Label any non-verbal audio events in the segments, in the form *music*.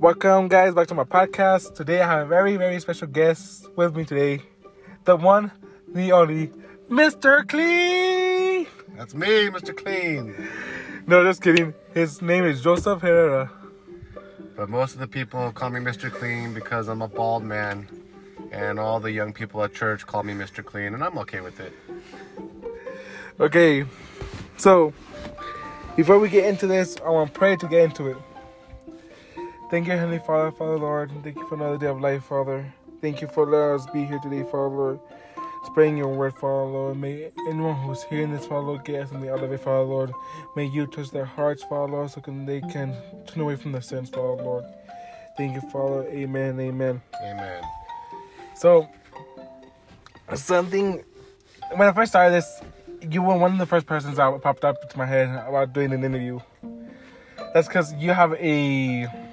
Welcome, guys, back to my podcast. Today, I have a very, very special guest with me today. The one, the only, Mr. Clean. That's me, Mr. Clean. No, just kidding. His name is Joseph Herrera. But most of the people call me Mr. Clean because I'm a bald man. And all the young people at church call me Mr. Clean, and I'm okay with it. Okay, so before we get into this, I want to pray to get into it. Thank you, Heavenly Father, Father Lord. Thank you for another day of life, Father. Thank you for letting us be here today, Father Lord. Spreading your word, Father Lord. May anyone who's hearing this, Father Lord, get something out of it, Father Lord. May you touch their hearts, Father Lord, so they can turn away from their sins, Father Lord. Thank you, Father. Amen. Amen. Amen. So, something when I first started this, you were one of the first persons that popped up into my head about doing an interview. That's because you have a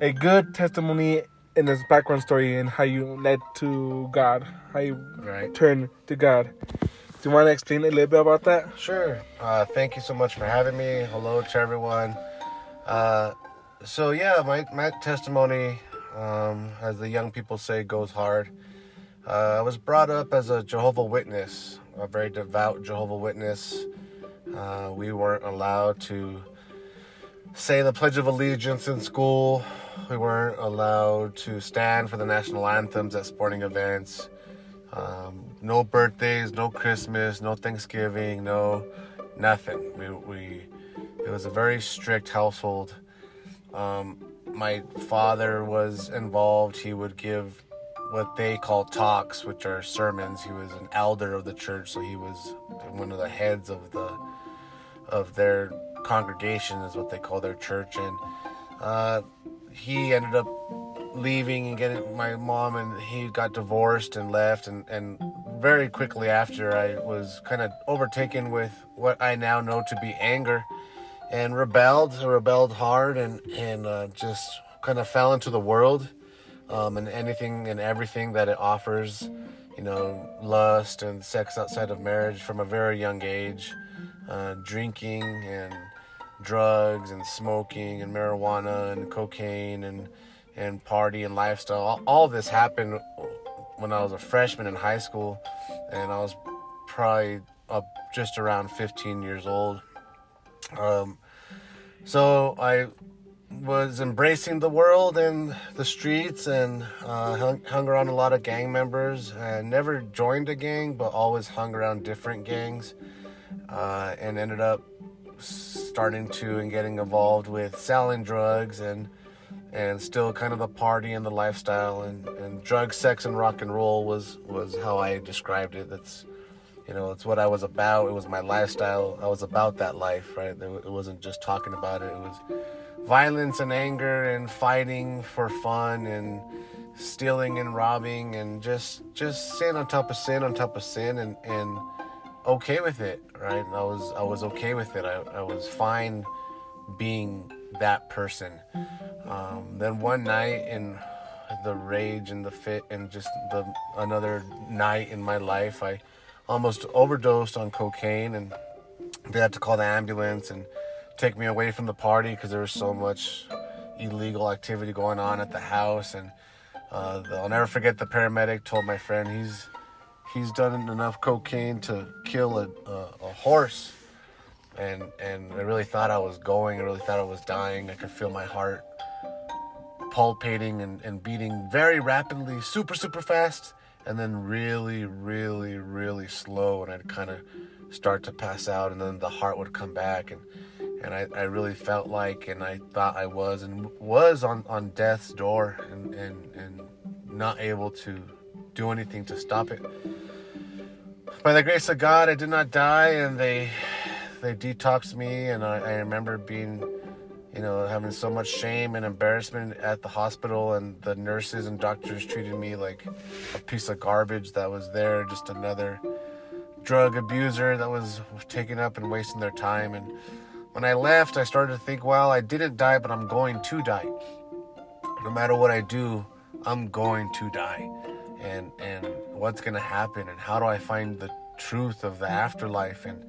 a good testimony in this background story and how you led to God, how you Right. turned to God. Do you want to explain a little bit about that? Sure. Uh, thank you so much for having me. Hello to everyone. Uh, so yeah, my my testimony, um, as the young people say, goes hard. Uh, I was brought up as a Jehovah Witness, a very devout Jehovah Witness. Uh, we weren't allowed to say the Pledge of Allegiance in school. We weren't allowed to stand for the national anthems at sporting events. Um, no birthdays, no Christmas, no Thanksgiving, no nothing. We, we it was a very strict household. Um, my father was involved. He would give what they call talks, which are sermons. He was an elder of the church, so he was one of the heads of the of their congregation, is what they call their church, and uh, he ended up leaving and getting my mom and he got divorced and left and, and very quickly after I was kind of overtaken with what I now know to be anger and rebelled rebelled hard and and uh, just kind of fell into the world um, and anything and everything that it offers you know lust and sex outside of marriage from a very young age uh, drinking and drugs and smoking and marijuana and cocaine and and party and lifestyle. All, all this happened when I was a freshman in high school, and I was probably up just around 15 years old. Um, so I was embracing the world and the streets and uh, hung, hung around a lot of gang members. and never joined a gang, but always hung around different gangs uh, and ended up starting to and getting involved with selling drugs and and still kind of the party and the lifestyle and, and drug sex and rock and roll was was how i described it. That's you know it's what i was about. It was my lifestyle. I was about that life right? It wasn't just talking about it. It was violence and anger and fighting for fun and stealing and robbing and just just sin on top of sin on top of sin and and okay with it right? I was i was okay with it. I, I was fine being that person. Um, then one night in the rage and the fit and just the another night in my life i almost overdosed on cocaine and they had to call the ambulance and take me away from the party because there was so much illegal activity going on at the house. And uh, i'll never forget the paramedic told my friend he's he's done enough cocaine to kill a, a, a horse and and I really thought I was going. I really thought I was dying. I could feel my heart palpating and, and beating very rapidly, super super fast, and then really really really slow. And I'd kind of start to pass out, and then the heart would come back, and and I, I really felt like, and I thought I was, and was on on death's door, and and and not able to do anything to stop it. By the grace of God, I did not die, and they they detoxed me, and I, I remember being, you know, having so much shame and embarrassment at the hospital, and the nurses and doctors treated me like a piece of garbage that was there, just another drug abuser that was taking up and wasting their time. And when I left, I started to think, well, I didn't die, but I'm going to die. No matter what I do, I'm going to die. And and what's gonna happen and how do I find the truth of the afterlife and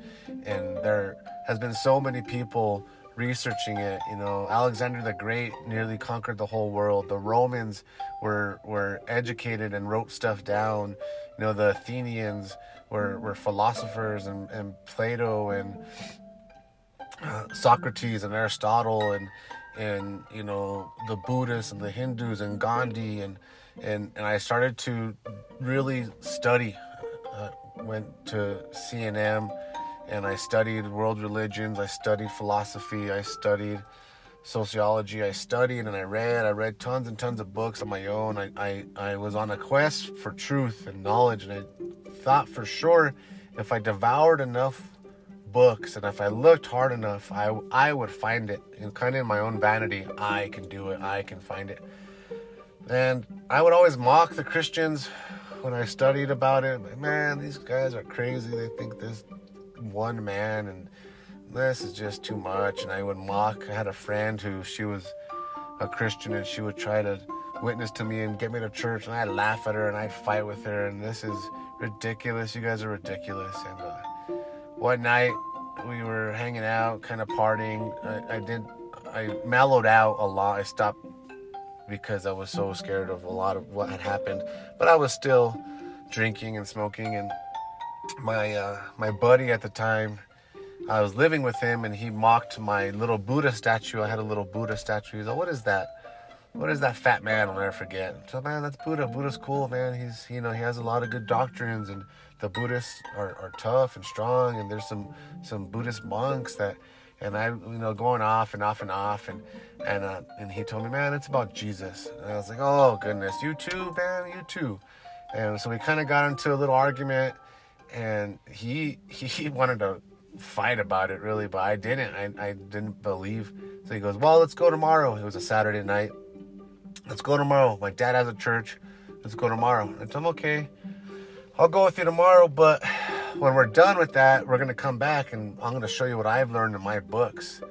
and there has been so many people researching it. You know, Alexander the Great nearly conquered the whole world. The Romans were were educated and wrote stuff down. You know, the Athenians were, were philosophers and, and Plato and uh, Socrates and Aristotle and and you know the Buddhists and the Hindus and Gandhi and and and I started to really study. Uh, went to CNM and I studied world religions. I studied philosophy. I studied sociology. I studied and I read. I read tons and tons of books on my own. I, I, I was on a quest for truth and knowledge, and I thought for sure if I devoured enough books and if I looked hard enough, I, I would find it. And kind of in my own vanity, I can do it. I can find it. And I would always mock the Christians when I studied about it. Man, these guys are crazy. They think this one man and this is just too much. And I would mock. I had a friend who she was a Christian and she would try to witness to me and get me to church. And I'd laugh at her and I'd fight with her. And this is ridiculous. You guys are ridiculous. And uh, one night we were hanging out, kind of partying. I, I did. I mellowed out a lot. I stopped because I was so scared of a lot of what had happened. But I was still drinking and smoking. And my uh, my buddy at the time I was living with him and he mocked my little Buddha statue. I had a little Buddha statue. He's like, what is that? What is that fat man? I'll never forget. So man, that's Buddha. Buddha's cool, man. He's you know he has a lot of good doctrines and the Buddhists are, are tough and strong and there's some some Buddhist monks that and I you know going off and off and off and and uh, and he told me, man, it's about Jesus. And I was like, oh goodness, you too, man, you too. And so we kind of got into a little argument and he he wanted to fight about it really, but I didn't. I, I didn't believe. So he goes, Well, let's go tomorrow. It was a Saturday night. Let's go tomorrow. My dad has a church. Let's go tomorrow. And I'm okay. I'll go with you tomorrow, but when we're done with that, we're gonna come back and I'm gonna show you what I've learned in my books.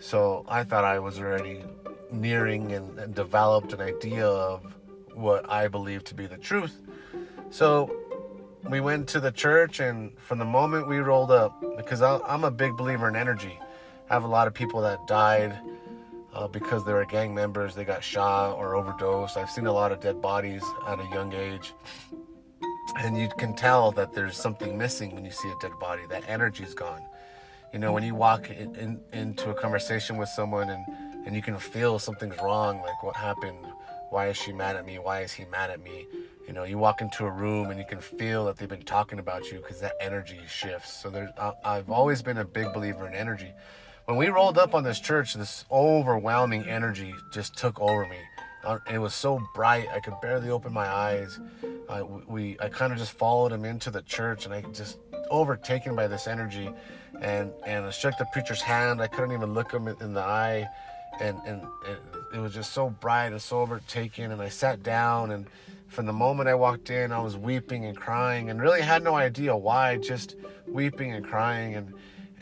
So I thought I was already nearing and, and developed an idea of what I believe to be the truth. So we went to the church, and from the moment we rolled up, because I'm a big believer in energy, I have a lot of people that died uh, because they were gang members, they got shot or overdosed. I've seen a lot of dead bodies at a young age. And you can tell that there's something missing when you see a dead body. That energy's gone. You know, when you walk in, in, into a conversation with someone and, and you can feel something's wrong, like what happened, why is she mad at me, why is he mad at me, you know you walk into a room and you can feel that they've been talking about you because that energy shifts. So there's i've always been a big believer in energy. When we rolled up on this church this overwhelming energy just took over me it was so bright. I could barely open my eyes. We i kind of just followed him into the church and i just overtaken by this energy and and i shook the preacher's hand. I couldn't even look him in the eye and and it, it was just so bright and so overtaken and i sat down and from the moment I walked in, I was weeping and crying and really had no idea why, just weeping and crying and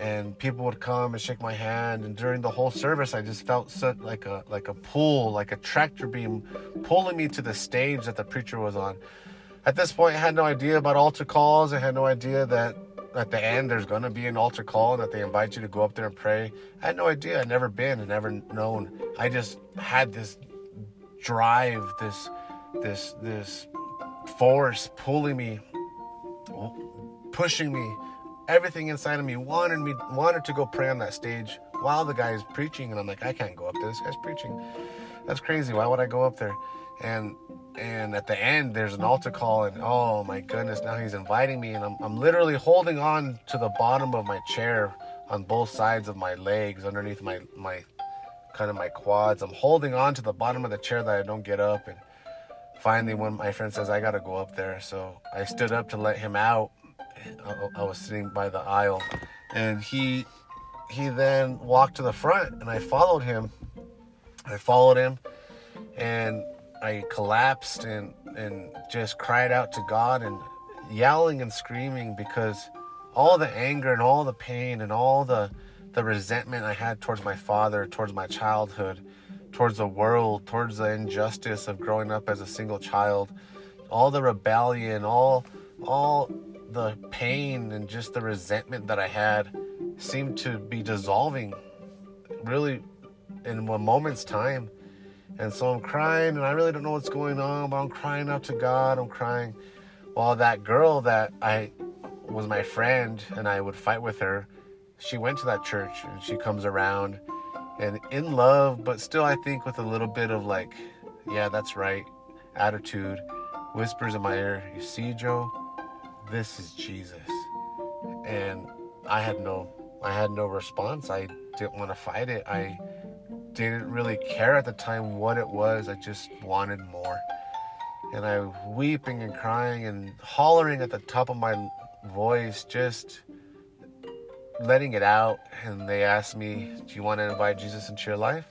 and people would come and shake my hand and during the whole service I just felt such like a like a pull, like a tractor beam pulling me to the stage that the preacher was on. At this point I had no idea about altar calls. I had no idea that at the end there's gonna be an altar call and that they invite you to go up there and pray. I had no idea. I'd never been and never known. I just had this drive, this this this force pulling me, pushing me, everything inside of me wanted me wanted to go pray on that stage while the guy is preaching, and I'm like, I can't go up there. This guy's preaching. That's crazy. Why would I go up there? And and at the end there's an altar call and oh my goodness now he's inviting me and I'm, I'm literally holding on to the bottom of my chair on both sides of my legs underneath my my kind of my quads i'm holding on to the bottom of the chair that i don't get up and finally, when my friend says I gotta go up there, so I stood up to let him out. I, I was sitting by the aisle, and he he then walked to the front, and I followed him. I followed him, and I collapsed and and just cried out to God and yelling and screaming because all the anger and all the pain and all the the resentment I had towards my father, towards my childhood, towards the world, towards the injustice of growing up as a single child, all the rebellion, all all the pain and just the resentment that I had seemed to be dissolving really in a moment's time. And so I'm crying, and I really don't know what's going on, but I'm crying out to God. I'm crying. While that girl that I was my friend and I would fight with her, she went to that church and she comes around and in love, but still, I think with a little bit of like, yeah, that's right attitude, whispers in my ear, You see, Joe, this is Jesus. And I had no I had no response. I didn't want to fight it. I didn't really care at the time what it was. I just wanted more. And I weeping and crying and hollering at the top of my voice, just letting it out. And they asked me, Do you want to invite Jesus into your life?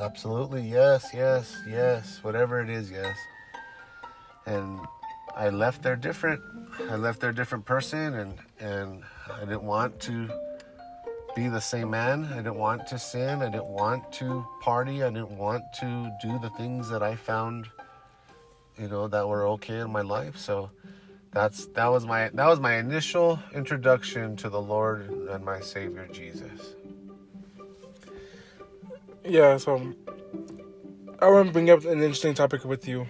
Absolutely, yes, yes, yes. Whatever it is, yes. And I left there different. I left there different person and and I didn't want to be the same man. I didn't want to sin. I didn't want to party. I didn't want to do the things that I found, you know, that were okay in my life. So that's that was my that was my initial introduction to the Lord and my Savior Jesus. Yeah, so I want to bring up an interesting topic with you,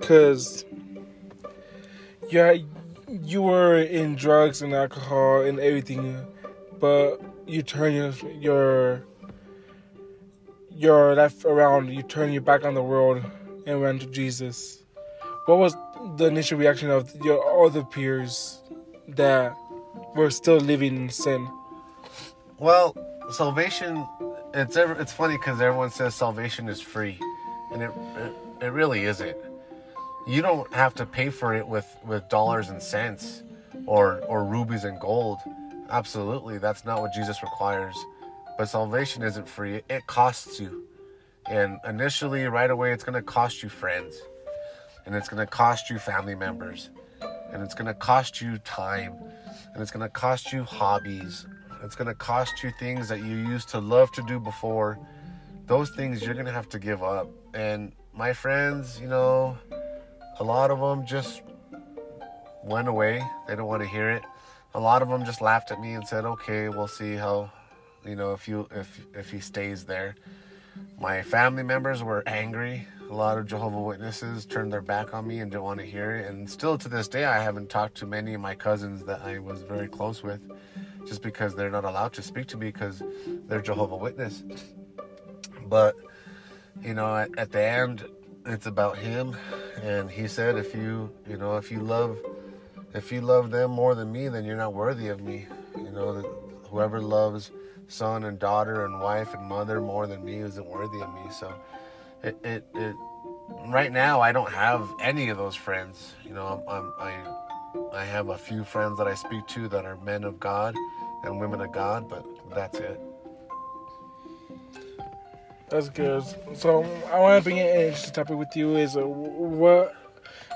cause yeah, you were in drugs and alcohol and everything but you turn your your your life around, you turn your back on the world and run to Jesus. What was the initial reaction of your other peers that were still living in sin? Well, salvation it's ever, it's funny because everyone says salvation is free, and it, it it really isn't. You don't have to pay for it with with dollars and cents or or rubies and gold Absolutely, that's not what Jesus requires. But salvation isn't free, it costs you. And initially, right away, it's going to cost you friends, and it's going to cost you family members, and it's going to cost you time, and it's going to cost you hobbies. It's going to cost you things that you used to love to do before. Those things you're going to have to give up. And my friends, you know, a lot of them just went away. They don't want to hear it a lot of them just laughed at me and said, "Okay, we'll see how, you know, if you if if he stays there." My family members were angry. A lot of Jehovah Witnesses turned their back on me and didn't want to hear it. And still to this day, I haven't talked to many of my cousins that I was very close with, just because they're not allowed to speak to me because they're Jehovah Witness. But you know, at, at the end, it's about him, and he said, if you you know if you love if you love them more than me, then you're not worthy of me. You know, whoever loves son and daughter and wife and mother more than me isn't worthy of me. So, it, it, it right now I don't have any of those friends. You know, I'm, I'm, I, I have a few friends that I speak to that are men of God and women of God, but that's it. That's good. So I want to bring an interesting topic with you. Is uh, what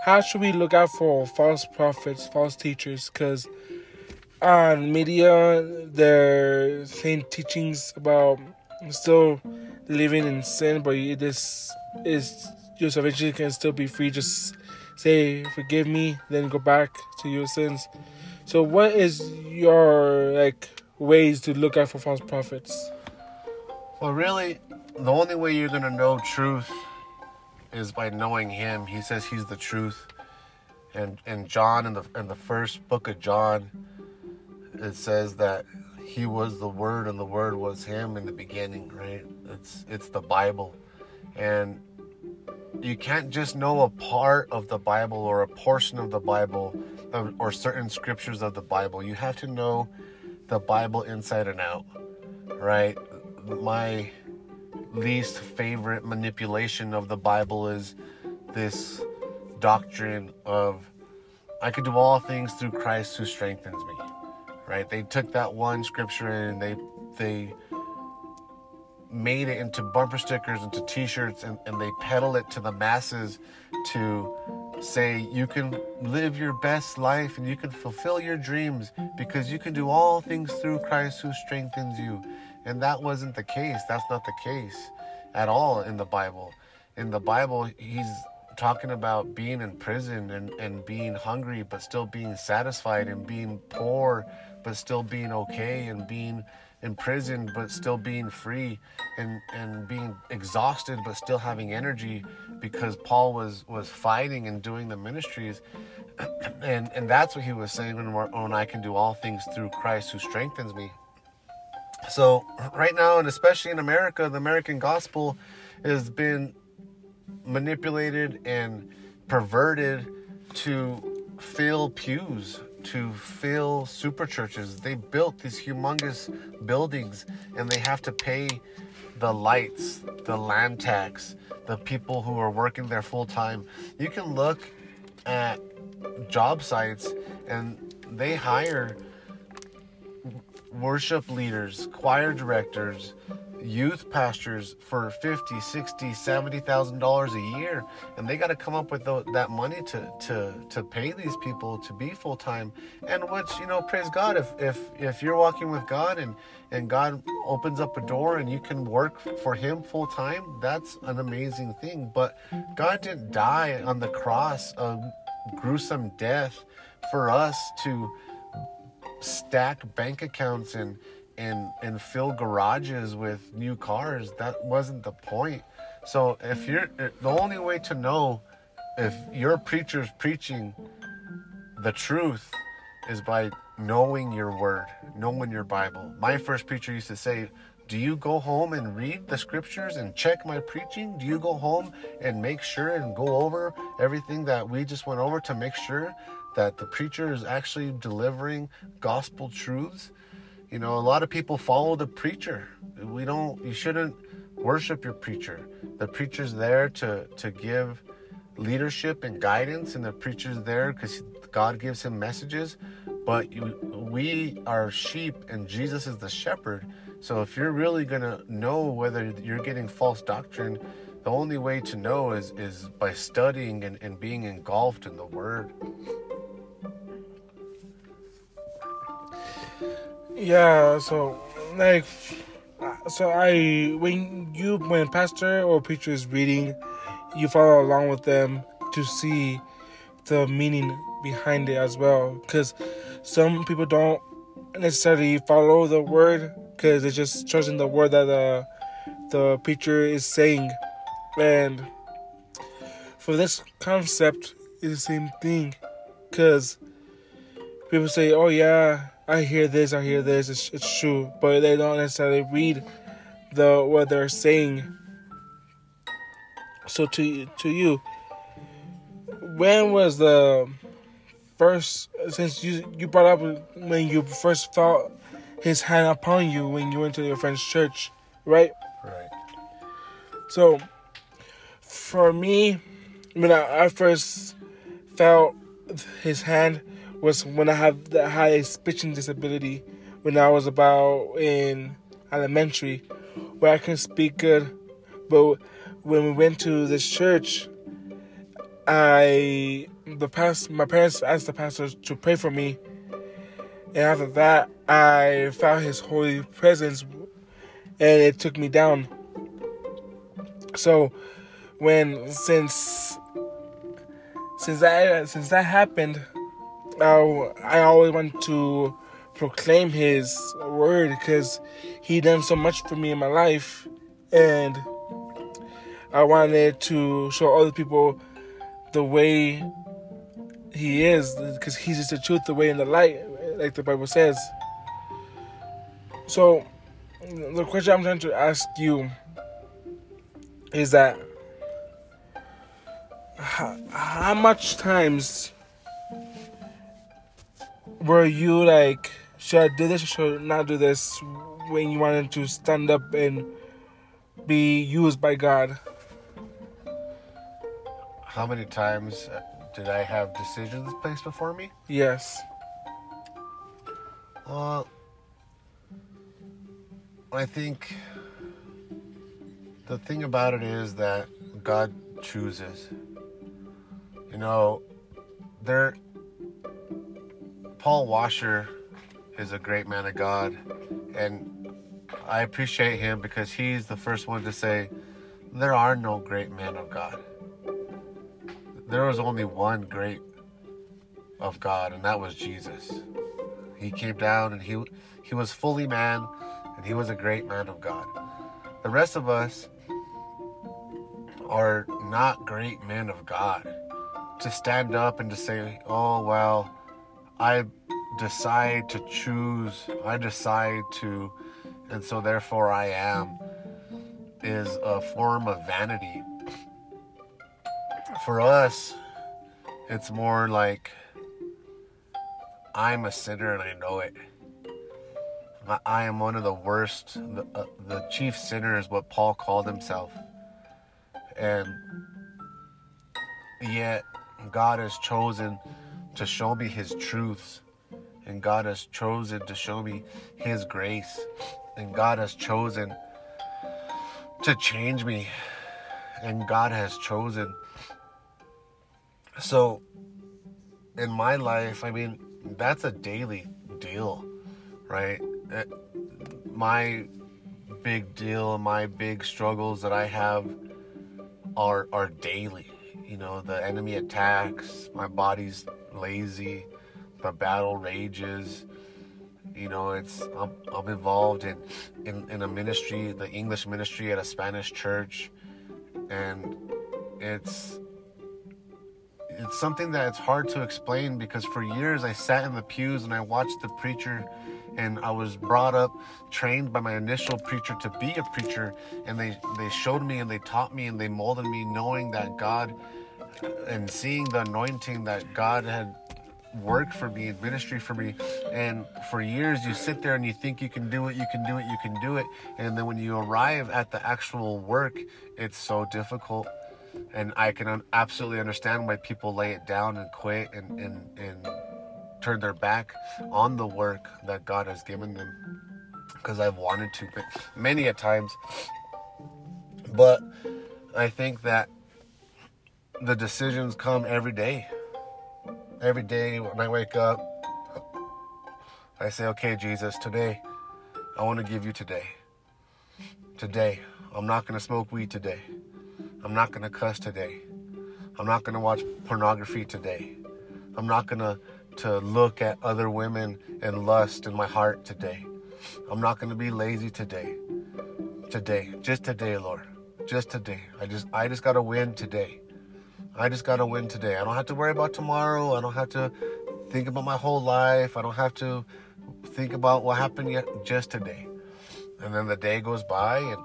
how should we look out for false prophets, false teachers? Because on media, they're saying teachings about still living in sin, but this is your salvation can still be free. Just say, "Forgive me," then go back to your sins. So, what is your like ways to look out for false prophets? Well, really, the only way you're gonna know truth is by knowing him. He says he's the truth. And and John in the in the first book of John it says that he was the word and the word was him in the beginning, right? It's it's the Bible. And you can't just know a part of the Bible or a portion of the Bible or certain scriptures of the Bible. You have to know the Bible inside and out, right? My least favorite manipulation of the Bible is this doctrine of I could do all things through Christ who strengthens me. Right? They took that one scripture and they they made it into bumper stickers, into t-shirts, and, and they peddle it to the masses to say you can live your best life and you can fulfill your dreams because you can do all things through Christ who strengthens you. And that wasn't the case. That's not the case at all in the Bible. In the Bible, he's talking about being in prison and, and being hungry, but still being satisfied and being poor, but still being okay and being imprisoned but still being free and and being exhausted but still having energy because Paul was was fighting and doing the ministries *clears throat* and and that's what he was saying when, when I can do all things through Christ who strengthens me so right now and especially in America the American gospel has been manipulated and perverted to fill pews to fill super churches. They built these humongous buildings and they have to pay the lights, the land tax, the people who are working there full time. You can look at job sites and they hire worship leaders, choir directors, youth pastors for 50 60 70000 dollars a year. And they got to come up with the, that money to to to pay these people to be full-time. And which you know praise god if if if you're walking with god and and god opens up a door and you can work for him full-time that's an amazing thing. But god didn't die on the cross a gruesome death for us to stack bank accounts and and and fill garages with new cars. That wasn't the point. So if mm. you're eh, the only way to know if your preacher's preaching the truth is by knowing your word, knowing your Bible. My first preacher used to say, do you go home and read the scriptures and check my preaching? Do you go home and make sure and go over everything that we just went over to make sure that the preacher is actually delivering gospel truths? You know, a lot of people follow the preacher. We don't, you shouldn't worship your preacher. The preacher's there to, to give leadership and guidance, and the preacher's there because God gives him messages. But you, we are sheep, and Jesus is the shepherd. So if you're really going to know whether you're getting false doctrine, the only way to know is, is by studying and, and being engulfed in the Word. Yeah, so like, so I when you when pastor or preacher is reading, you follow along with them to see the meaning behind it as well. Because some people don't necessarily follow the word because they're just trusting the word that the the preacher is saying, and for this concept, it's the same thing. Because people say, "Oh yeah." I hear this, I hear this, it's, it's true, but they don't necessarily read the what they're saying. So to to you, when was the first since you you brought up when you first felt his hand upon you when you went to your friend's church, right? Right. So for me, when I, I first felt his hand was when I had the highest speech disability when I was about in elementary, where I couldn't speak good. But when we went to this church, I the past my parents asked the pastor to pray for me, and after that, I felt His holy presence, and it took me down. So, when since since that since that happened, I, I always want to proclaim his word because he done so much for me in my life and I wanted to show other people the way he is because he's just the truth, the way, and the light, like the Bible says. So, the question I'm trying to ask you is that how much times were you like, should I do this or should I not do this when you wanted to stand up and be used by God? How many times did I have decisions placed before me? Yes. Well, I think the thing about it is that God chooses. You know, there Paul Washer is a great man of God, and I appreciate him because he's the first one to say, There are no great men of God. There was only one great of God, and that was Jesus. He came down and he he was fully man and he was a great man of God. The rest of us are not great men of God. To stand up and to say, "Oh well, I decide to choose, I decide to and so therefore I am," is a form of vanity. For us, it's more like I'm a sinner and I know it. I- am one of the worst, the, uh, the chief sinner is what Paul called himself. And yet, God has chosen to show me his truths. And God has chosen to show me his grace. And God has chosen to change me. And God has chosen. So, in my life, I mean, that's a daily deal, right? Uh, My big deal, my big struggles that I have are are daily. You know, the enemy attacks, my body's lazy, the battle rages. You know, it's I'm, I'm involved in, in in a ministry, the English ministry at a Spanish church, and it's it's something that it's hard to explain because for years I sat in the pews and I watched the preacher and I was brought up trained by my initial preacher to be a preacher and they they showed me and they taught me and they molded me knowing that God and seeing the anointing that God had worked for me in ministry for me. And for years you sit there and you think you can do it you can do it you can do it. And then when you arrive at the actual work it's so difficult. And I can absolutely understand why people lay it down and quit and, and, and turn their back on the work that God has given them. Because I've wanted to many a times. But I think that the decisions come every day every day when I wake up I say okay Jesus today I want to give you today today I'm not going to smoke weed today I'm not gonna cuss today. I'm not gonna watch pornography today. I'm not gonna to look at other women and lust in my heart today. I'm not gonna be lazy today. Today, just today, Lord. Just today. I just I just gotta win today. I just gotta win today. I don't have to worry about tomorrow. I don't have to think about my whole life. I don't have to think about what happened yet. Just today. And then the day goes by and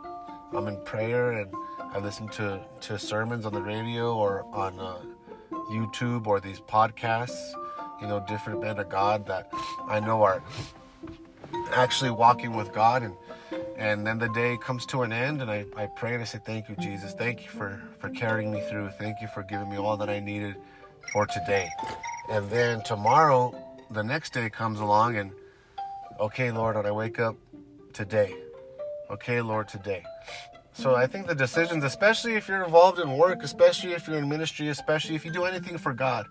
I'm in prayer and I listen to, to sermons on the radio or on uh, YouTube or these podcasts, you know, different men of God that I know are actually walking with God. And, and then the day comes to an end and I, I pray and I say, thank you, Jesus. Thank you for, for carrying me through. Thank you for giving me all that I needed for today. And then tomorrow, the next day comes along and, okay, Lord, when I wake up today, okay, Lord, today. So I think the decisions, especially if you're involved in work, especially if you're in ministry, especially if you do anything for God,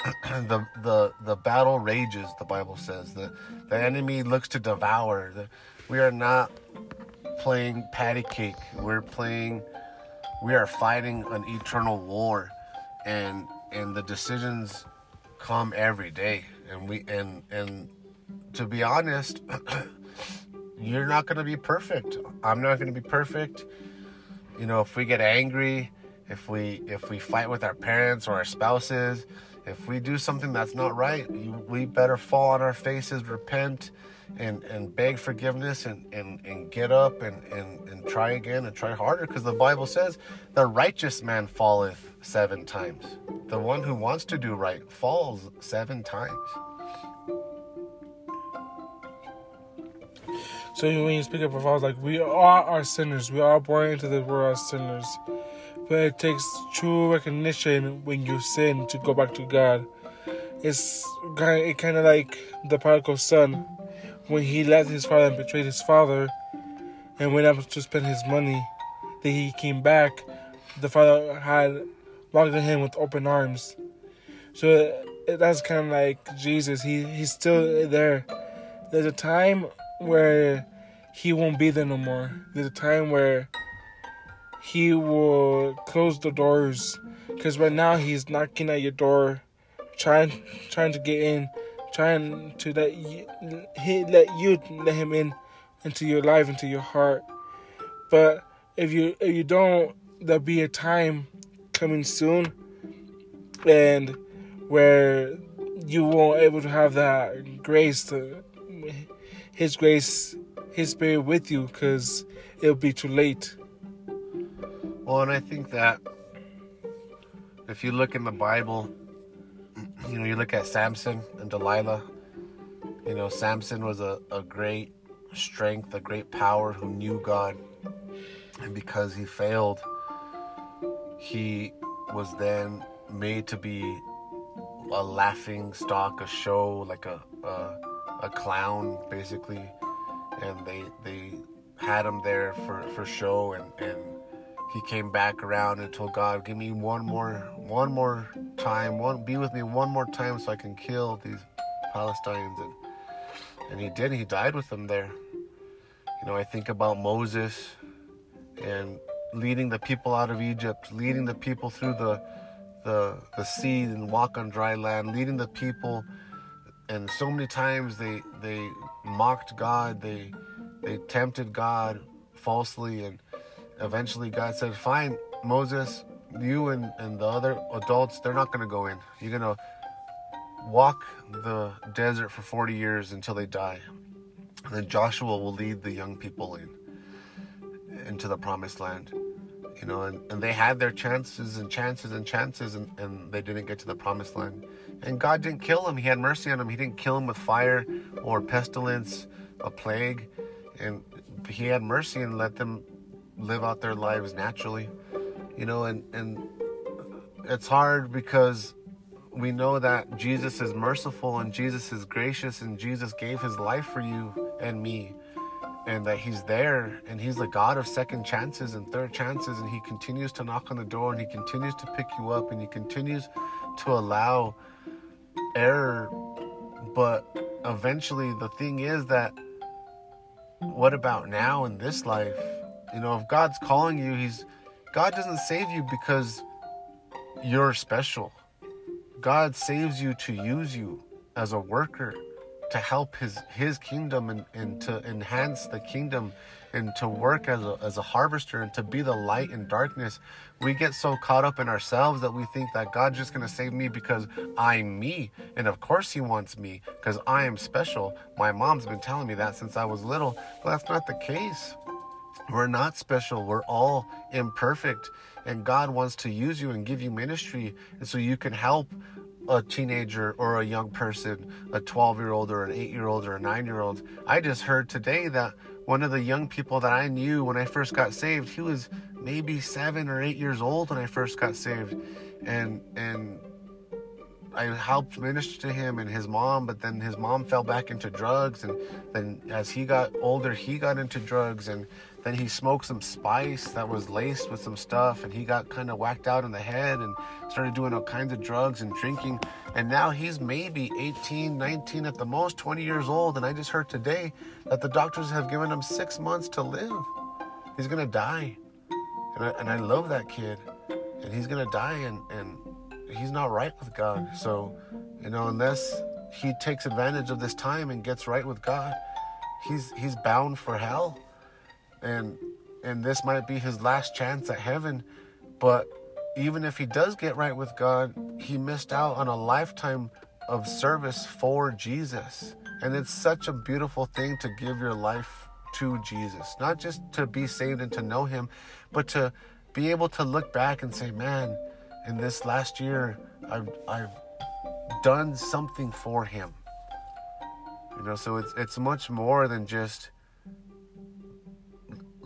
*clears throat* the the the battle rages. The Bible says the the enemy looks to devour. The, we are not playing patty cake. We're playing. We are fighting an eternal war, and and the decisions come every day. And we and and to be honest. *clears throat* you're not going to be perfect. I'm not going to be perfect. You know, if we get angry, if we if we fight with our parents or our spouses, if we do something that's not right, we better fall on our faces, repent, and and beg forgiveness, and and, and get up and, and and try again and try harder, because the Bible says the righteous man falleth seven times. The one who wants to do right falls seven times. So when you speak of falls, like we are sinners. We are born into this world as sinners. But it takes true recognition when you sin to go back to God. It's kind of, it kind of like the prodigal son when he left his father and betrayed his father and went up to spend his money. Then he came back. The father had welcomed him with open arms. So that's kind of like Jesus. He he's still there. There's a time where he won't be there no more. There's a time where he will close the doors because right now he's knocking at your door, trying trying to get in trying to let you, he let you let him in into your life, into your heart. But if you if you don't, there'll be a time coming soon, and where you won't able to have that grace to His grace, His Spirit with you, because it'll be too late. Well, and I think that if you look in the Bible, you know, you look at Samson and Delilah. You know, Samson was a, a great strength, a great power who knew God. And because he failed, he was then made to be a laughing stock, a show, like a a, a clown, basically. And they they had him there for, for show and, and he came back around and told God, give me one more one more time, one be with me one more time so I can kill these Palestinians. And and he did, he died with them there. You know, I think about Moses and leading the people out of Egypt, leading the people through the the the sea and walk on dry land, leading the people. And so many times they they mocked God, they they tempted God falsely. And eventually God said, Fine, Moses, you and, and the other adults, they're not gonna go in. You're gonna walk the desert for 40 years until they die. And then Joshua will lead the young people in into the promised land. You know, and, and they had their chances and chances and chances and, and they didn't get to the promised land. And God didn't kill them. He had mercy on them. He didn't kill them with fire or pestilence, a plague. And he had mercy and let them live out their lives naturally. You know, and, and it's hard because we know that Jesus is merciful and Jesus is gracious and Jesus gave his life for you and me and that he's there and he's the God of second chances and third chances and he continues to knock on the door and he continues to pick you up and he continues to allow error. But eventually the thing is that what about now in this life? You know if God's calling you he's God doesn't save you because you're special. God saves you to use you as a worker to help his his kingdom and, and to enhance the kingdom and to work as a, as a harvester and to be the light in darkness. We get so caught up in ourselves that we think that god's just going to save me because i'm me. And of course he wants me because i am special. My mom's been telling me that since i was little but that's not the case we're not special we're all imperfect and god wants to use you and give you ministry and so you can help a teenager or a young person, a 12 year old or an 8 year old or a 9 year old. I just heard today that one of the young people that I knew when I first got saved, he was maybe 7 or 8 years old when I first got saved. And and I helped minister to him and his mom, but then his mom fell back into drugs and then as he got older, he got into drugs and then he smoked some spice that was laced with some stuff, and he got kind of whacked out in the head and started doing all kinds of drugs and drinking. And now he's maybe 18, 19 at the most, 20 years old. And I just heard today that the doctors have given him six months to live. He's gonna die. And I, and I love that kid. And he's gonna die, and, and he's not right with God. So, you know, unless he takes advantage of this time and gets right with God, he's he's bound for hell and and this might be his last chance at heaven but even if he does get right with God he missed out on a lifetime of service for Jesus. And it's such a beautiful thing to give your life to Jesus. Not just to be saved and to know him but to be able to look back and say man in this last year I've I've done something for him. You know so it's it's much more than just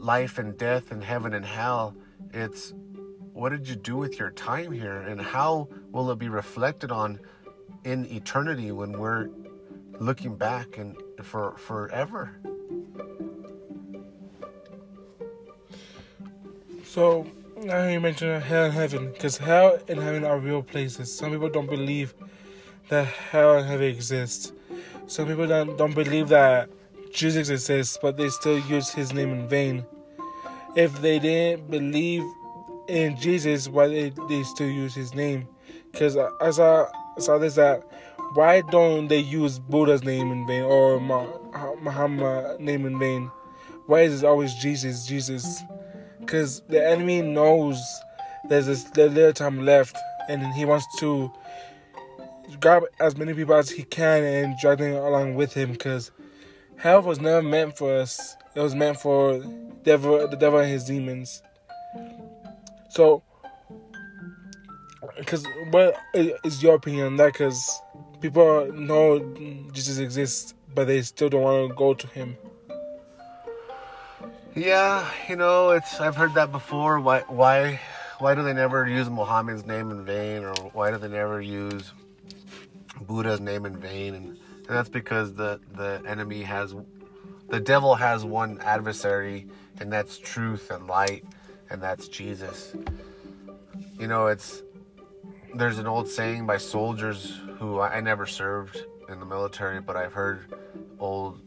life and death and heaven and hell. It's what did you do with your time here and how will it be reflected on in eternity when we're looking back and for forever. So now you mentioned hell and heaven, because hell and heaven are real places. Some people don't believe that hell and heaven exist. Some people don't, don't believe that Jesus exists, but they still use his name in vain if they didn't believe in Jesus, why they, they still use his name? Because I saw, I saw this that why don't they use Buddha's name in vain or Muhammad name in vain? Why is it always Jesus, Jesus? Because the enemy knows there's this little time left, and he wants to grab as many people as he can and drag them along with him. Because hell was never meant for us; it was meant for devil, the devil and his demons. So, because what is your opinion on that? Because people know Jesus exists, but they still don't want to go to him. Yeah, you know, it's I've heard that before. Why why why do they never use Muhammad's name in vain or why do they never use Buddha's name in vain and, and that's because the the enemy has the devil has one adversary and that's truth and light and that's Jesus. You know, it's there's an old saying by soldiers who I never served in the military, but I've heard old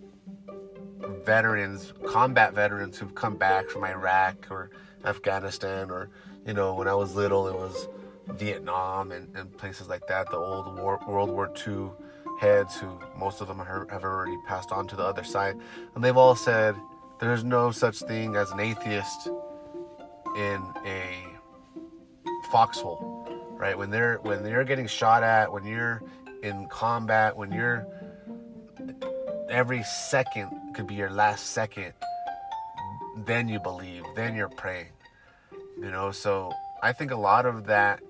veterans, combat veterans who've come back from Iraq or Afghanistan, or, you know, when I was little, it was Vietnam and, and places like that, the old war, World War II heads who most of them have already passed on to the other side. And they've all said there's no such thing as an atheist in a foxhole, right? When they're when they're getting shot at, when you're in combat, when you're every second could be your last second, then you believe, then you're praying. You know, so I think a lot of that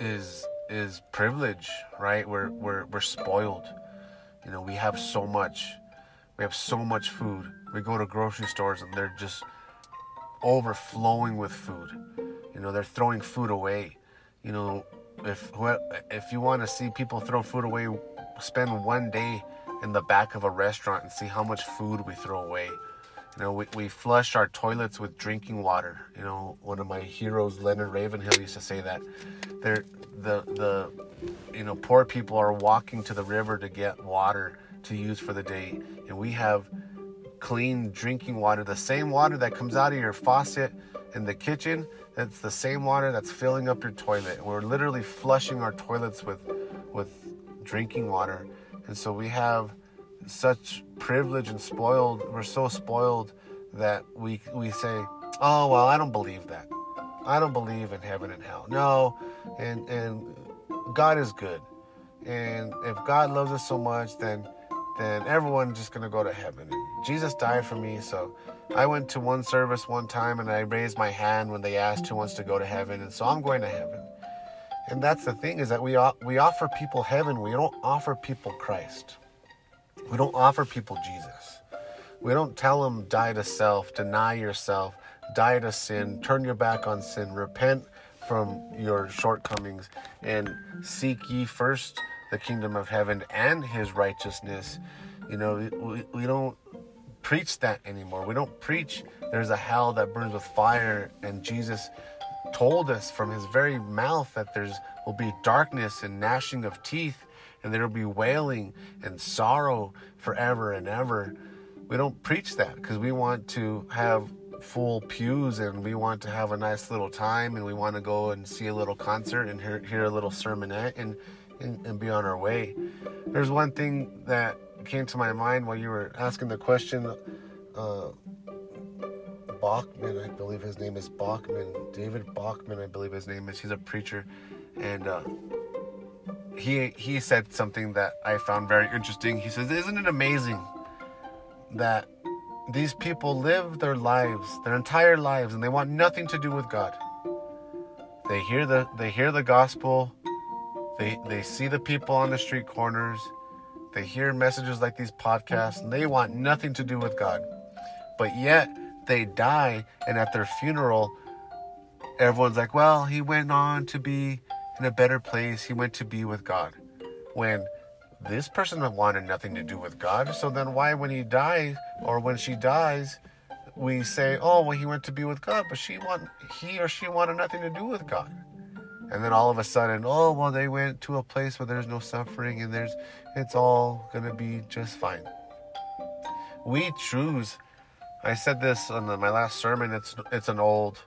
is is privilege, right? We're we're we're spoiled. You know, we have so much we have so much food. We go to grocery stores and they're just overflowing with food. You know, they're throwing food away. You know, if if you want to see people throw food away, spend one day in the back of a restaurant and see how much food we throw away. You know, we, we flush our toilets with drinking water. You know, one of my heroes, Leonard Ravenhill, used to say that. They're, the the you know poor people are walking to the river to get water to use for the day, and we have clean drinking water, the same water that comes out of your faucet in the kitchen. That's the same water that's filling up your toilet. We're literally flushing our toilets with with drinking water and so we have such privilege and spoiled, we're so spoiled that we, we say, oh, well, I don't believe that. I don't believe in heaven and hell. No, and, and God is good. And if God loves us so much, then then everyone's just gonna go to heaven. Jesus died for me, so I went to one service one time and I raised my hand when they asked who wants to go to heaven, and so I'm going to heaven. And that's the thing is that we we offer people heaven. We don't offer people Christ. We don't offer people Jesus. We don't tell them die to self, deny yourself, die to sin, turn your back on sin, repent from your shortcomings, and seek ye first the kingdom of heaven and his righteousness. You know, we, we don't preach that anymore. We don't preach there's a hell that burns with fire and Jesus told us from his very mouth that there's will be darkness and gnashing of teeth and there will be wailing and sorrow forever and ever. We don't preach that because we want to have full pews and we want to have a nice little time and we want to go and see a little concert and hear, hear a little sermonette and, and, and be on our way. There's one thing that came to my mind while you were asking the question. Uh, Bachman, I believe his name is Bachman. David Bachman, I believe his name is. He's a preacher, and uh, he he said something that I found very interesting. He says, "Isn't it amazing that these people live their lives, their entire lives, and they want nothing to do with God? They hear the they hear the gospel, they they see the people on the street corners." They hear messages like these podcasts and they want nothing to do with God. But yet, they die and at their funeral everyone's like well he went on to be in a better place he went to be with god when this person wanted nothing to do with god so then why when he dies or when she dies we say oh well he went to be with god but she want he or she wanted nothing to do with god and then all of a sudden oh well they went to a place where there's no suffering and there's it's all gonna be just fine we choose I said this on the, my last sermon. It's it's an old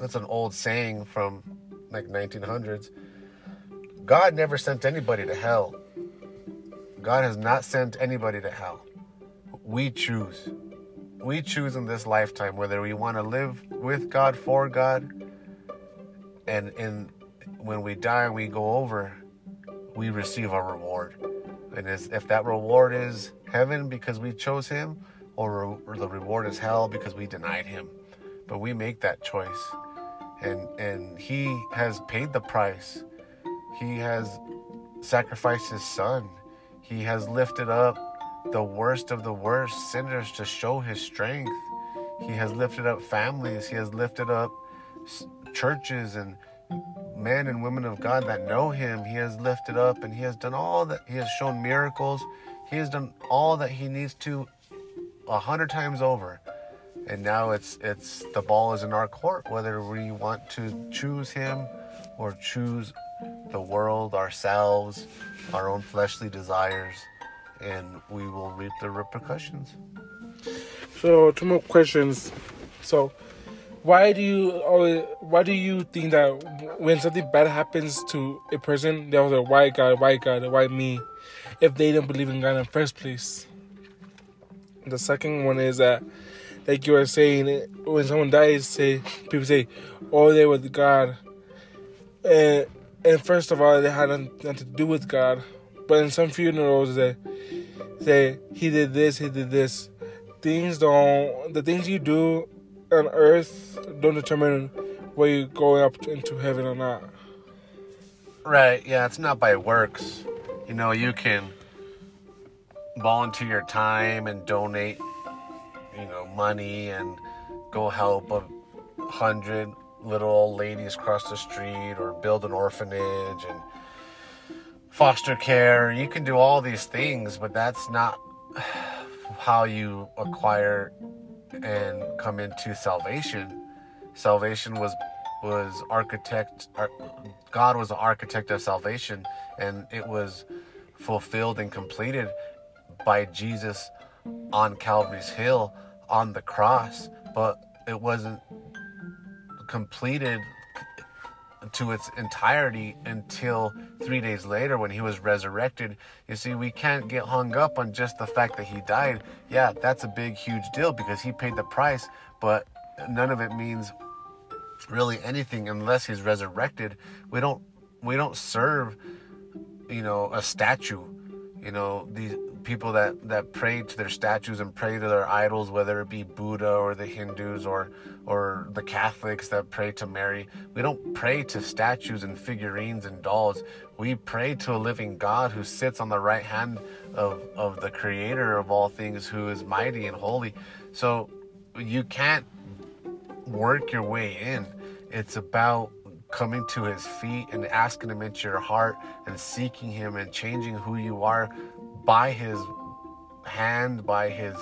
it's an old saying from like 1900s. God never sent anybody to hell. God has not sent anybody to hell. We choose. We choose in this lifetime whether we want to live with God, for God, and in when we die and we go over, we receive a reward. And if that reward is heaven because we chose Him, or, or the reward is hell because we denied Him, but we make that choice, and and He has paid the price. He has sacrificed His Son. He has lifted up the worst of the worst sinners to show His strength. He has lifted up families. He has lifted up churches and men and women of God that know him. He has lifted up and he has done all that. He has shown miracles. He has done all that he needs to a hundred times over. And now it's it's the ball is in our court whether we want to choose him or choose the world, ourselves, our own fleshly desires, and we will reap the repercussions. So two more questions. So why do you why do you think that when something bad happens to a person, they always like, why God, why God, why me? If they don't believe in God in the first place. The second one is that, like you were saying, eh, when someone dies, say people say, "Oh, they were with God," and and first of all, they had nothing to do with God. But in some funerals, they say he did this, he did this. Things don't. The things you do on earth don't determine where you're going up into heaven or not. Right, yeah, it's not by works. You know, you can volunteer your time and donate, you know, money and go help a hundred little old ladies cross the street or build an orphanage and foster care. You can do all these things, but that's not how you acquire and come into salvation. Salvation was was architect God was the architect of salvation and it was fulfilled and completed by Jesus on Calvary's hill on the cross but it wasn't completed to its entirety until three days later when he was resurrected. You see, we can't get hung up on just the fact that he died. Yeah, that's a big, huge deal because he paid the price, but none of it means really anything unless he's resurrected. We don't we don't serve, you know, a statue. You know, these people that that pray to their statues and pray to their idols, whether it be Buddha or the Hindus or or the Catholics that pray to Mary. We don't pray to statues and figurines and dolls. We pray to a living God who sits on the right hand of, of the creator of all things, who is mighty and holy. So you can't work your way in. It's about coming to his feet and asking him into your heart and seeking him and changing who you are by his hand, by his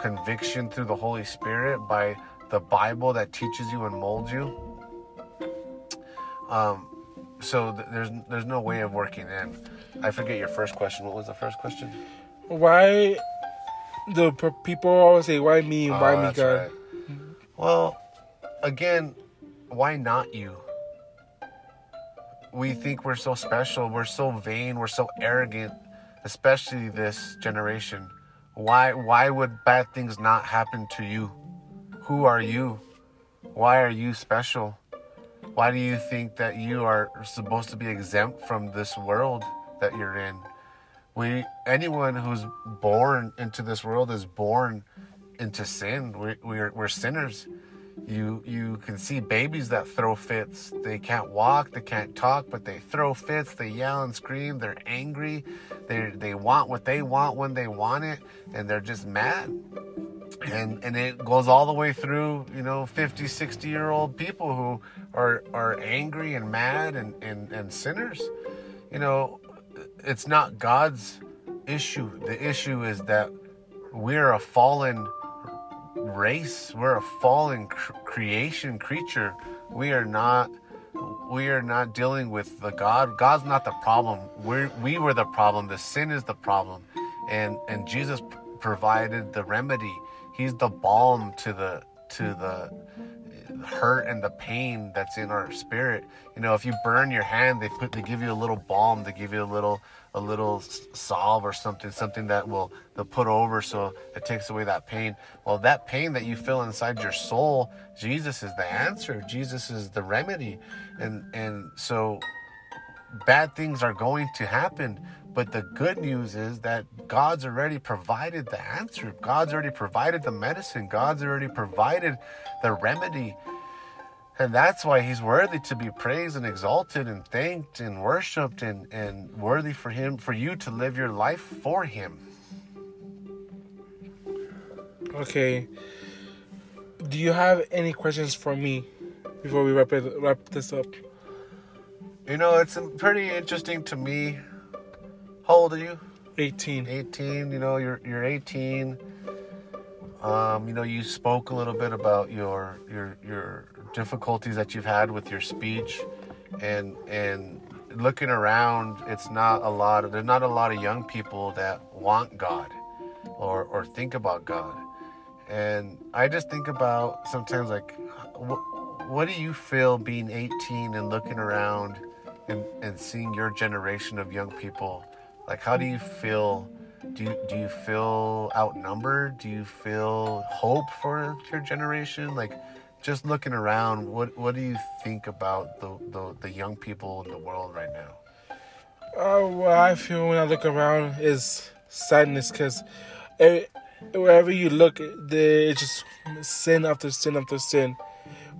conviction through the Holy Spirit, by the Bible that teaches you and molds you. Um, so th- there's there's no way of working in. I forget your first question. What was the first question? Why the people always say, "Why me? Oh, why me, God?" Right. Well, again, why not you? We think we're so special. We're so vain. We're so arrogant especially this generation. Why why would bad things not happen to you? Who are you? Why are you special? Why do you think that you are supposed to be exempt from this world that you're in? We anyone who's born into this world is born into sin. We, we're, we're sinners. You you can see babies that throw fits. They can't walk, they can't talk, but they throw fits. They yell and scream. They're angry. They they want what they want when they want it, and they're just mad. And and it goes all the way through, you know, 50, 60 year old people who are are angry and mad and and, and sinners. You know, it's not God's issue. The issue is that we're a fallen race. We're a fallen cr- creation creature. We are not we are not dealing with the God. God's not the problem. We we were the problem. The sin is the problem, and and Jesus p- provided the remedy. He's the balm to the to the hurt and the pain that's in our spirit. You know, if you burn your hand, they put they give you a little balm, they give you a little a little salve or something, something that will they'll put over so it takes away that pain. Well, that pain that you feel inside your soul, Jesus is the answer. Jesus is the remedy, and and so bad things are going to happen. But the good news is that God's already provided the answer. God's already provided the medicine. God's already provided the remedy. And that's why he's worthy to be praised and exalted and thanked and worshiped and, and worthy for him, for you to live your life for him. Okay. Do you have any questions for me before we wrap it wrap this up? You know, it's pretty interesting to me. How old are you? 18. 18. You know, you're you're 18. Um, you know, you spoke a little bit about your your your difficulties that you've had with your speech, and and looking around, it's not a lot. Of, there's not a lot of young people that want God, or or think about God, and I just think about sometimes like, what what do you feel being 18 and looking around, and and seeing your generation of young people, like how do you feel? do you, do you feel outnumbered? Do you feel hope for your generation? Like, just looking around, what what do you think about the the, the young people in the world right now? Uh, what I feel when I look around is sadness because wherever you look, there it's just sin after sin after sin.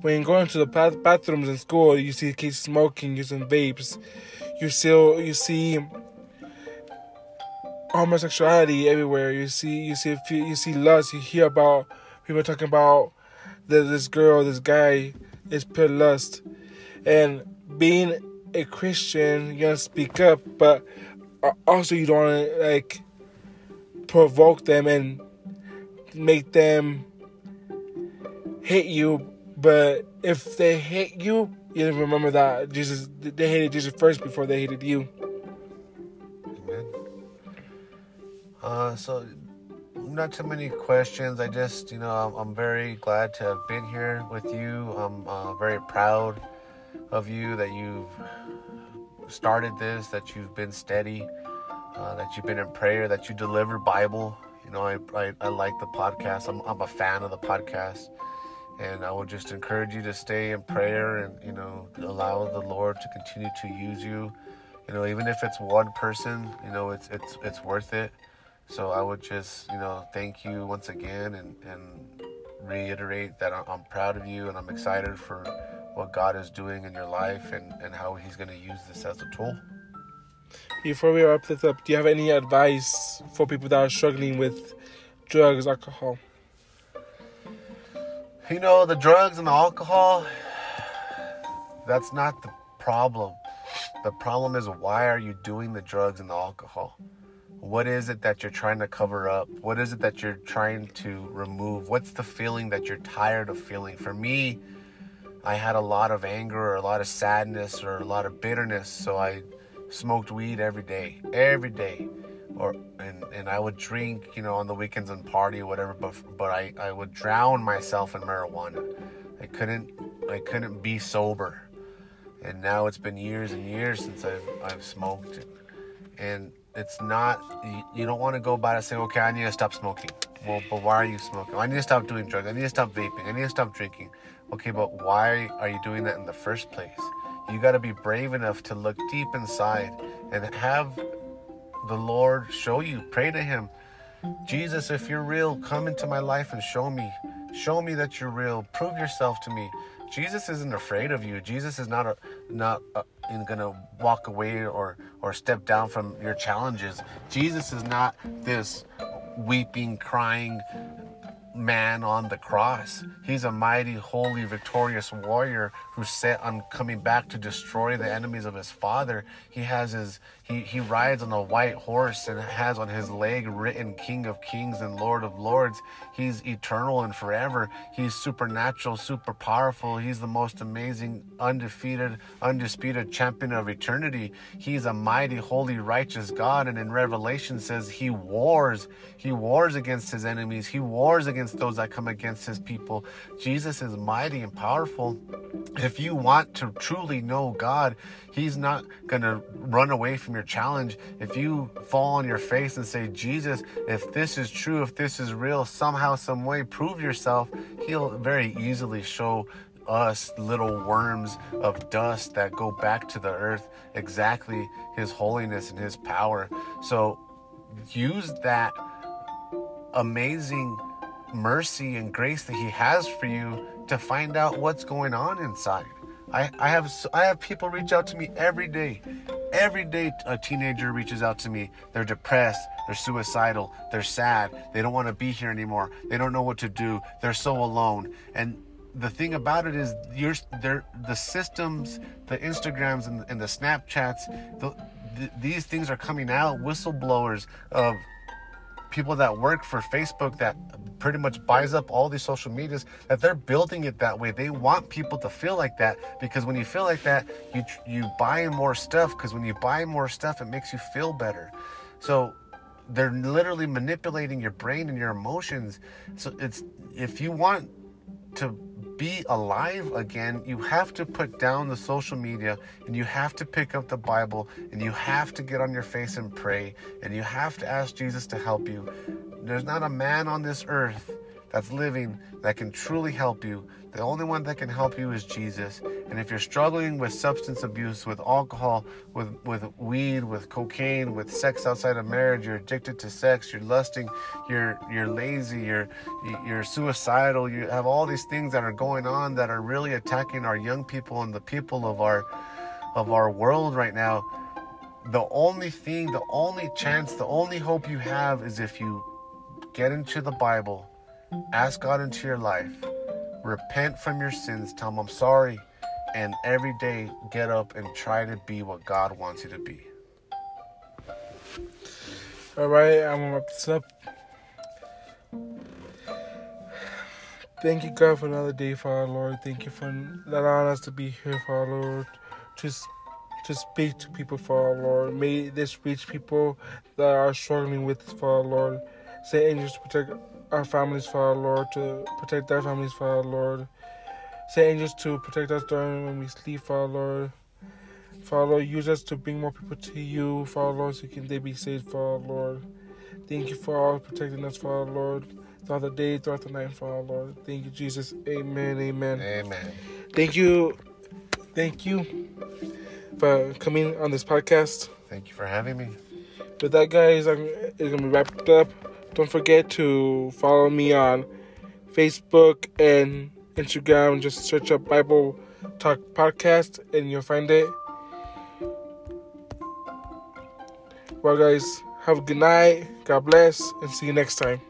When you go into the bath- bathrooms in school, you see kids smoking, using vapes. You still you see homosexuality everywhere. You see, you see, you see lust. You hear about people talking about that this girl, this guy is pure lust, and being a Christian, you gotta speak up, but also you don't want to like provoke them and make them hate you. But if they hate you, you remember that Jesus, they hated Jesus first before they hated you. Amen. Uh, so, not too many questions. I just, you know, I'm, I'm very glad to have been here with you. I'm uh, very proud of you that you've started this, that you've been steady, uh, that you've been in prayer, that you deliver Bible. You know, I, I, I like the podcast. I'm, I'm a fan of the podcast. And I would just encourage you to stay in prayer and, you know, allow the Lord to continue to use you. You know, even if it's one person, you know, it's it's it's worth it. So I would just, you know, thank you once again and, and reiterate that I'm proud of you and I'm excited for what God is doing in your life and, and how He's going to use this as a tool. Before we wrap this up, do you have any advice for people that are struggling with drugs, alcohol? You know, the drugs and the alcohol, that's not the problem. The problem is why are you doing the drugs and the alcohol? What is it that you're trying to cover up? What is it that you're trying to remove? What's the feeling that you're tired of feeling? For me, I had a lot of anger or a lot of sadness or a lot of bitterness, so I smoked weed every day, every day. Or and, and I would drink, you know, on the weekends and party or whatever, but but I, I would drown myself in marijuana. I couldn't I couldn't be sober. And now it's been years and years since I've I've smoked. And it's not you, you don't want to go by it say okay i need to stop smoking. Well but why are you smoking? I need to stop doing drugs. I need to stop vaping. I need to stop drinking. Okay but why are you doing that in the first place? You got to be brave enough to look deep inside and have the lord show you. Pray to him. Jesus if you're real come into my life and show me. Show me that you're real. Prove yourself to me. Jesus isn't afraid of you. Jesus is not a not a, and gonna walk away or or step down from your challenges. Jesus is not this weeping, crying man on the cross. He's a mighty, holy, victorious warrior who's set on coming back to destroy the enemies of his father. He has his he He, rides on a white horse and has on his leg written King of Kings and Lord of Lords. He's eternal and forever. He's supernatural, super powerful. He's the most amazing, undefeated, undisputed champion of eternity. He's a mighty, holy, righteous God. And in Revelation says he wars. He wars against his enemies. He wars against those that come against his people. Jesus is mighty and powerful. If you want to truly know God, He's not going to run away from your challenge. If you fall on your face and say, Jesus, if this is true, if this is real, somehow, some way, prove yourself, He'll very easily show us little worms of dust that go back to the earth exactly His holiness and His power. So use that amazing mercy and grace that He has for you to find out what's going on inside. I, I have I have people reach out to me every day. Every day a teenager reaches out to me. They're depressed, they're suicidal, they're sad, they don't want to be here anymore. They don't know what to do. They're so alone. And the thing about it is you're the systems, the Instagrams and, and the Snapchats, the, the, these things are coming out, whistleblowers of people that work for Facebook that pretty much buys up all these social medias that they're building it that way. They want people to feel like that because when you feel like that, you you buy more stuff because when you buy more stuff, it makes you feel better. So they're literally manipulating your brain and your emotions. So it's if you want to be alive again, you have to put down the social media and you have to pick up the Bible and you have to get on your face and pray and you have to ask Jesus to help you. There's not a man on this earth that's living that can truly help you. The only one that can help you is Jesus. And if you're struggling with substance abuse, with alcohol, with, with weed, with cocaine, with sex outside of marriage, you're addicted to sex, you're lusting, you're you're lazy, you're you're suicidal, you have all these things that are going on that are really attacking our young people and the people of our of our world right now. The only thing, the only chance, the only hope you have is if you get into the Bible Ask God into your life. Repent from your sins. Tell Him, I'm sorry. And every day, get up and try to be what God wants you to be. All right, I'm gonna wrap this up. Thank you, God, for another day, Father Lord. Thank you for allowing us to be here, Father Lord, to to speak to people, Father Lord. May this reach people that are struggling with, Father Lord. Say angels protect our families, Father Lord, to protect their families, Father Lord. Say angels to protect us during when we sleep, Father Lord. Father Lord, use us to bring more people to you, Father Lord, so can they be saved, Father Lord. Thank you for all protecting us, Father Lord, throughout the day, throughout the night, Father Lord. Thank you, Jesus. Amen. Amen. Amen. Thank you. Thank you for coming on this podcast. Thank you for having me. With that, guys, I'm, it's going to be wrapped up. Don't forget to follow me on Facebook and Instagram. Just search up Bible Talk Podcast and you'll find it. Well, guys, have a good night. God bless, and see you next time.